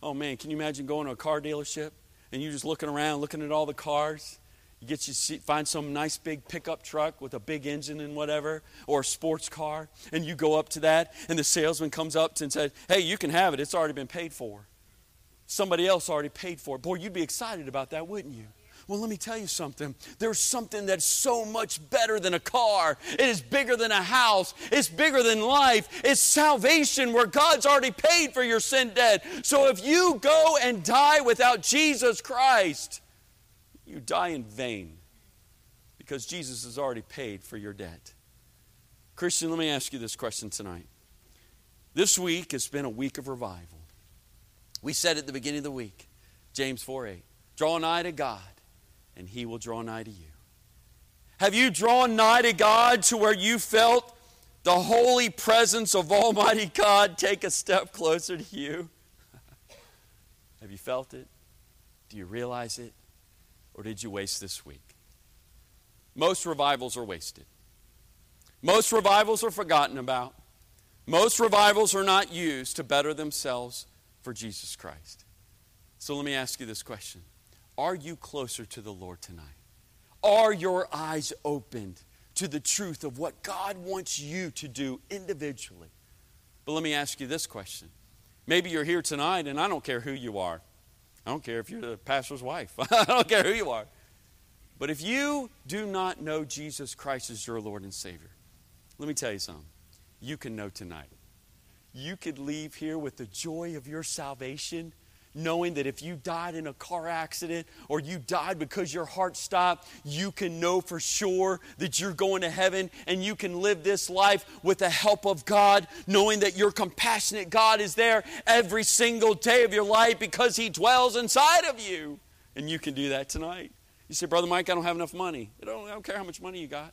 Oh man, can you imagine going to a car dealership? And you're just looking around, looking at all the cars. You get you see, find some nice big pickup truck with a big engine and whatever, or a sports car, and you go up to that, and the salesman comes up and says, "Hey, you can have it. It's already been paid for. Somebody else already paid for it." Boy, you'd be excited about that, wouldn't you? Well, let me tell you something. There's something that's so much better than a car. It is bigger than a house. It's bigger than life. It's salvation where God's already paid for your sin debt. So if you go and die without Jesus Christ, you die in vain because Jesus has already paid for your debt. Christian, let me ask you this question tonight. This week has been a week of revival. We said at the beginning of the week, James 4 8, draw nigh to God and he will draw nigh to you. Have you drawn nigh to God to where you felt the holy presence of Almighty God take a step closer to you? Have you felt it? Do you realize it? Or did you waste this week? Most revivals are wasted. Most revivals are forgotten about. Most revivals are not used to better themselves for Jesus Christ. So let me ask you this question are you closer to the Lord tonight? Are your eyes opened to the truth of what God wants you to do individually? But let me ask you this question. Maybe you're here tonight, and I don't care who you are. I don't care if you're the pastor's wife. I don't care who you are. But if you do not know Jesus Christ as your Lord and Savior, let me tell you something. You can know tonight. You could leave here with the joy of your salvation knowing that if you died in a car accident or you died because your heart stopped, you can know for sure that you're going to heaven and you can live this life with the help of God, knowing that your compassionate God is there every single day of your life because He dwells inside of you. And you can do that tonight. You say, Brother Mike, I don't have enough money. I don't, I don't care how much money you got.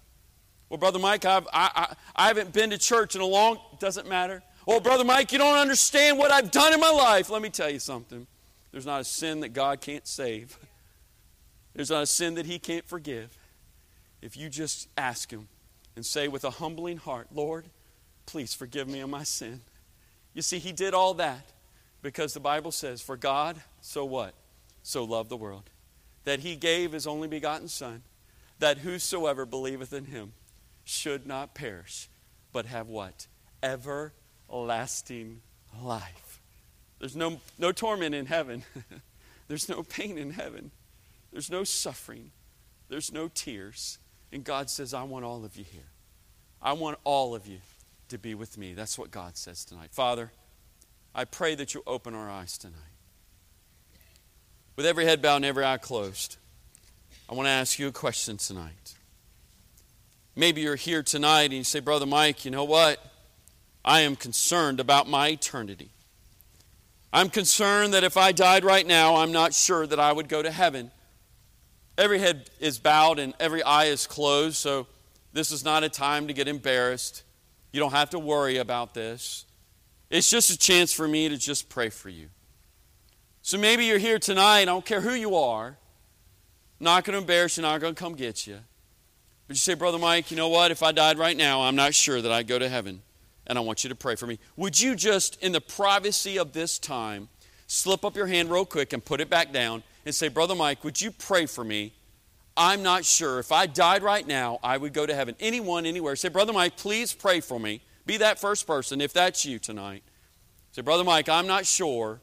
Well, Brother Mike, I've, I, I, I haven't been to church in a long, doesn't matter. Oh, Brother Mike, you don't understand what I've done in my life. Let me tell you something. There's not a sin that God can't save, there's not a sin that He can't forgive. If you just ask Him and say with a humbling heart, Lord, please forgive me of my sin. You see, He did all that because the Bible says, For God, so what? So loved the world, that He gave His only begotten Son, that whosoever believeth in Him should not perish, but have what? Everlasting life. There's no, no torment in heaven. There's no pain in heaven. There's no suffering. There's no tears. And God says, I want all of you here. I want all of you to be with me. That's what God says tonight. Father, I pray that you open our eyes tonight. With every head bowed and every eye closed, I want to ask you a question tonight. Maybe you're here tonight and you say, Brother Mike, you know what? I am concerned about my eternity. I'm concerned that if I died right now, I'm not sure that I would go to heaven. every head is bowed and every eye is closed, so this is not a time to get embarrassed. You don't have to worry about this. It's just a chance for me to just pray for you. So maybe you're here tonight, I don't care who you are, not going to embarrass you, not going to come get you. But you say, Brother Mike, you know what? If I died right now, I'm not sure that I'd go to heaven. And I want you to pray for me. Would you just, in the privacy of this time, slip up your hand real quick and put it back down and say, Brother Mike, would you pray for me? I'm not sure. If I died right now, I would go to heaven. Anyone, anywhere. Say, Brother Mike, please pray for me. Be that first person if that's you tonight. Say, Brother Mike, I'm not sure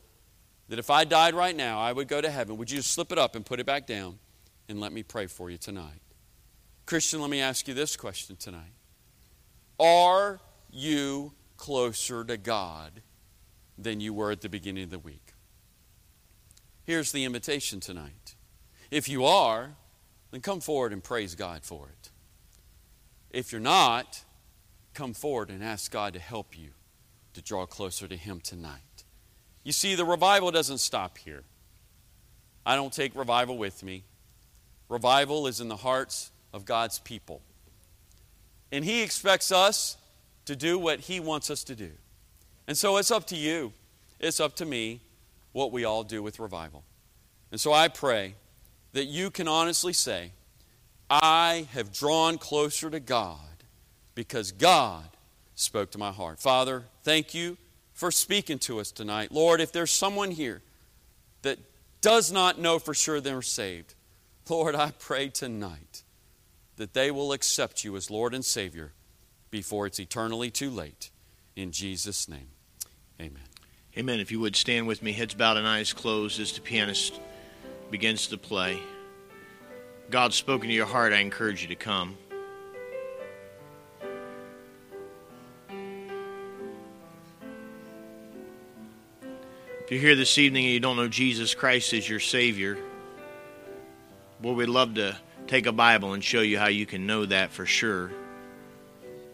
that if I died right now, I would go to heaven. Would you just slip it up and put it back down and let me pray for you tonight? Christian, let me ask you this question tonight Are you closer to God than you were at the beginning of the week? Here's the invitation tonight. If you are, then come forward and praise God for it. If you're not, come forward and ask God to help you to draw closer to Him tonight. You see, the revival doesn't stop here. I don't take revival with me. Revival is in the hearts of God's people. And He expects us to do what He wants us to do. And so it's up to you, it's up to me what we all do with revival. And so I pray that you can honestly say, I have drawn closer to God because God spoke to my heart. Father, thank you for speaking to us tonight. Lord, if there's someone here that does not know for sure they're saved, Lord, I pray tonight that they will accept you as Lord and Savior before it's eternally too late. In Jesus' name, amen. Amen. If you would stand with me, heads bowed and eyes closed as the pianist begins to play. God's spoken to your heart, I encourage you to come. If you're here this evening and you don't know Jesus Christ as your Savior, boy, we'd love to take a Bible and show you how you can know that for sure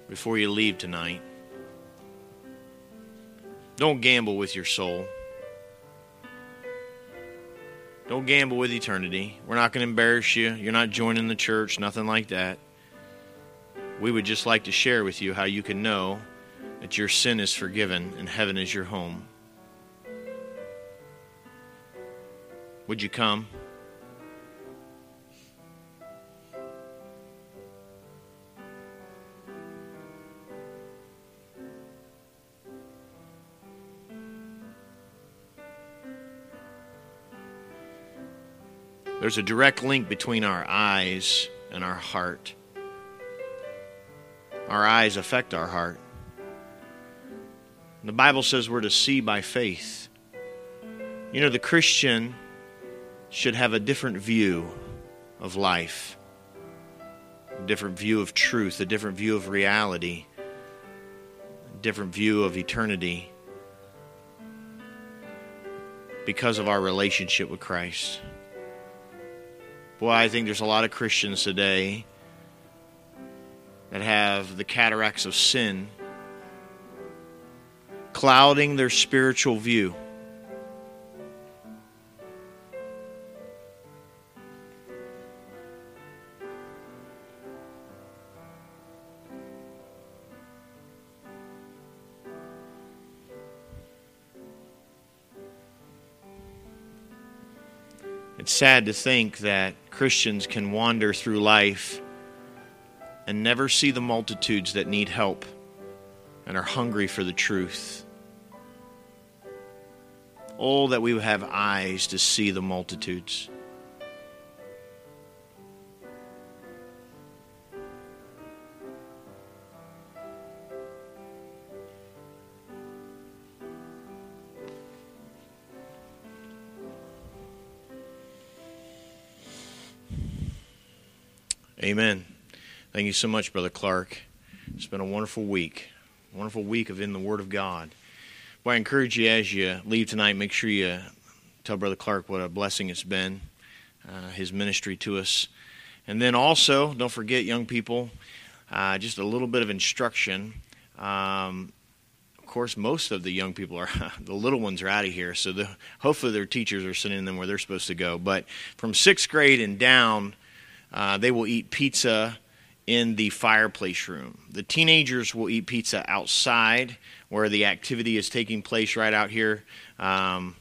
before you leave tonight. Don't gamble with your soul. Don't gamble with eternity. We're not going to embarrass you. You're not joining the church, nothing like that. We would just like to share with you how you can know that your sin is forgiven and heaven is your home. Would you come? There's a direct link between our eyes and our heart. Our eyes affect our heart. The Bible says we're to see by faith. You know, the Christian should have a different view of life, a different view of truth, a different view of reality, a different view of eternity because of our relationship with Christ. Boy, I think there's a lot of Christians today that have the cataracts of sin clouding their spiritual view. Sad to think that Christians can wander through life and never see the multitudes that need help and are hungry for the truth. Oh, that we would have eyes to see the multitudes. Amen. Thank you so much, Brother Clark. It's been a wonderful week, wonderful week of in the Word of God. Well, I encourage you as you leave tonight, make sure you tell Brother Clark what a blessing it's been, uh, his ministry to us. And then also, don't forget, young people, uh, just a little bit of instruction. Um, of course, most of the young people are, the little ones are out of here. So the, hopefully their teachers are sending them where they're supposed to go. But from sixth grade and down, uh, they will eat pizza in the fireplace room. The teenagers will eat pizza outside where the activity is taking place right out here. Um,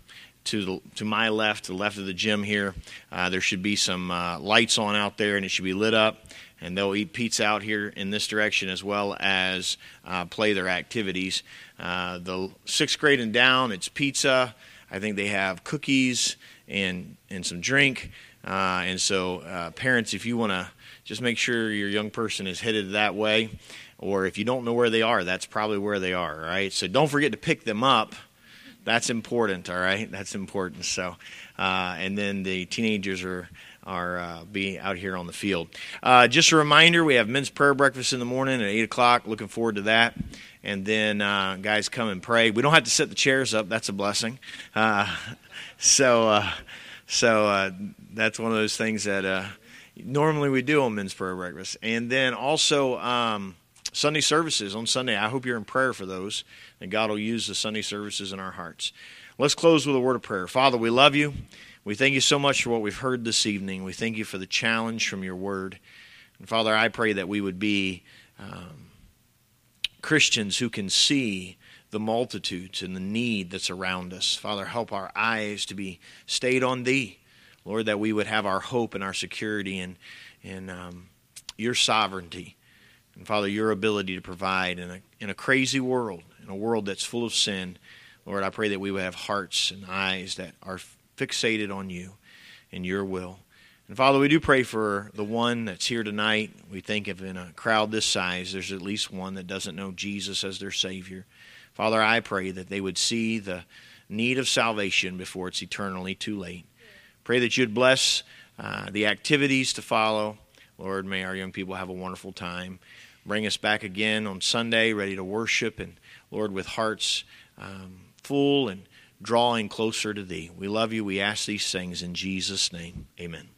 to the, to my left, to the left of the gym here, uh, there should be some uh, lights on out there, and it should be lit up. And they'll eat pizza out here in this direction as well as uh, play their activities. Uh, the sixth grade and down, it's pizza. I think they have cookies and and some drink. Uh, and so, uh, parents, if you want to just make sure your young person is headed that way, or if you don't know where they are, that's probably where they are. All right. So don't forget to pick them up that's important. All right, that's important. So, uh, and then the teenagers are are uh, being out here on the field. Uh, just a reminder: we have men's prayer breakfast in the morning at eight o'clock. Looking forward to that. And then uh, guys come and pray. We don't have to set the chairs up. That's a blessing. Uh, so, uh, so uh, that's one of those things that normally we do on men's prayer breakfast. And then also. Um, Sunday services on Sunday. I hope you're in prayer for those, and God will use the Sunday services in our hearts. Let's close with a word of prayer. Father, we love you. We thank you so much for what we've heard this evening. We thank you for the challenge from your word. And Father, I pray that we would be um, Christians who can see the multitudes and the need that's around us. Father, help our eyes to be stayed on thee. Lord, that we would have our hope and our security in, in um, your sovereignty. And Father, your ability to provide in a, in a crazy world, in a world that's full of sin, Lord, I pray that we would have hearts and eyes that are fixated on you and your will. And Father, we do pray for the one that's here tonight. We think if in a crowd this size, there's at least one that doesn't know Jesus as their Savior. Father, I pray that they would see the need of salvation before it's eternally too late. Pray that you'd bless uh, the activities to follow. Lord, may our young people have a wonderful time bring us back again on Sunday, ready to worship, and Lord, with hearts um, full and drawing closer to Thee. We love you. We ask these things in Jesus' name. Amen.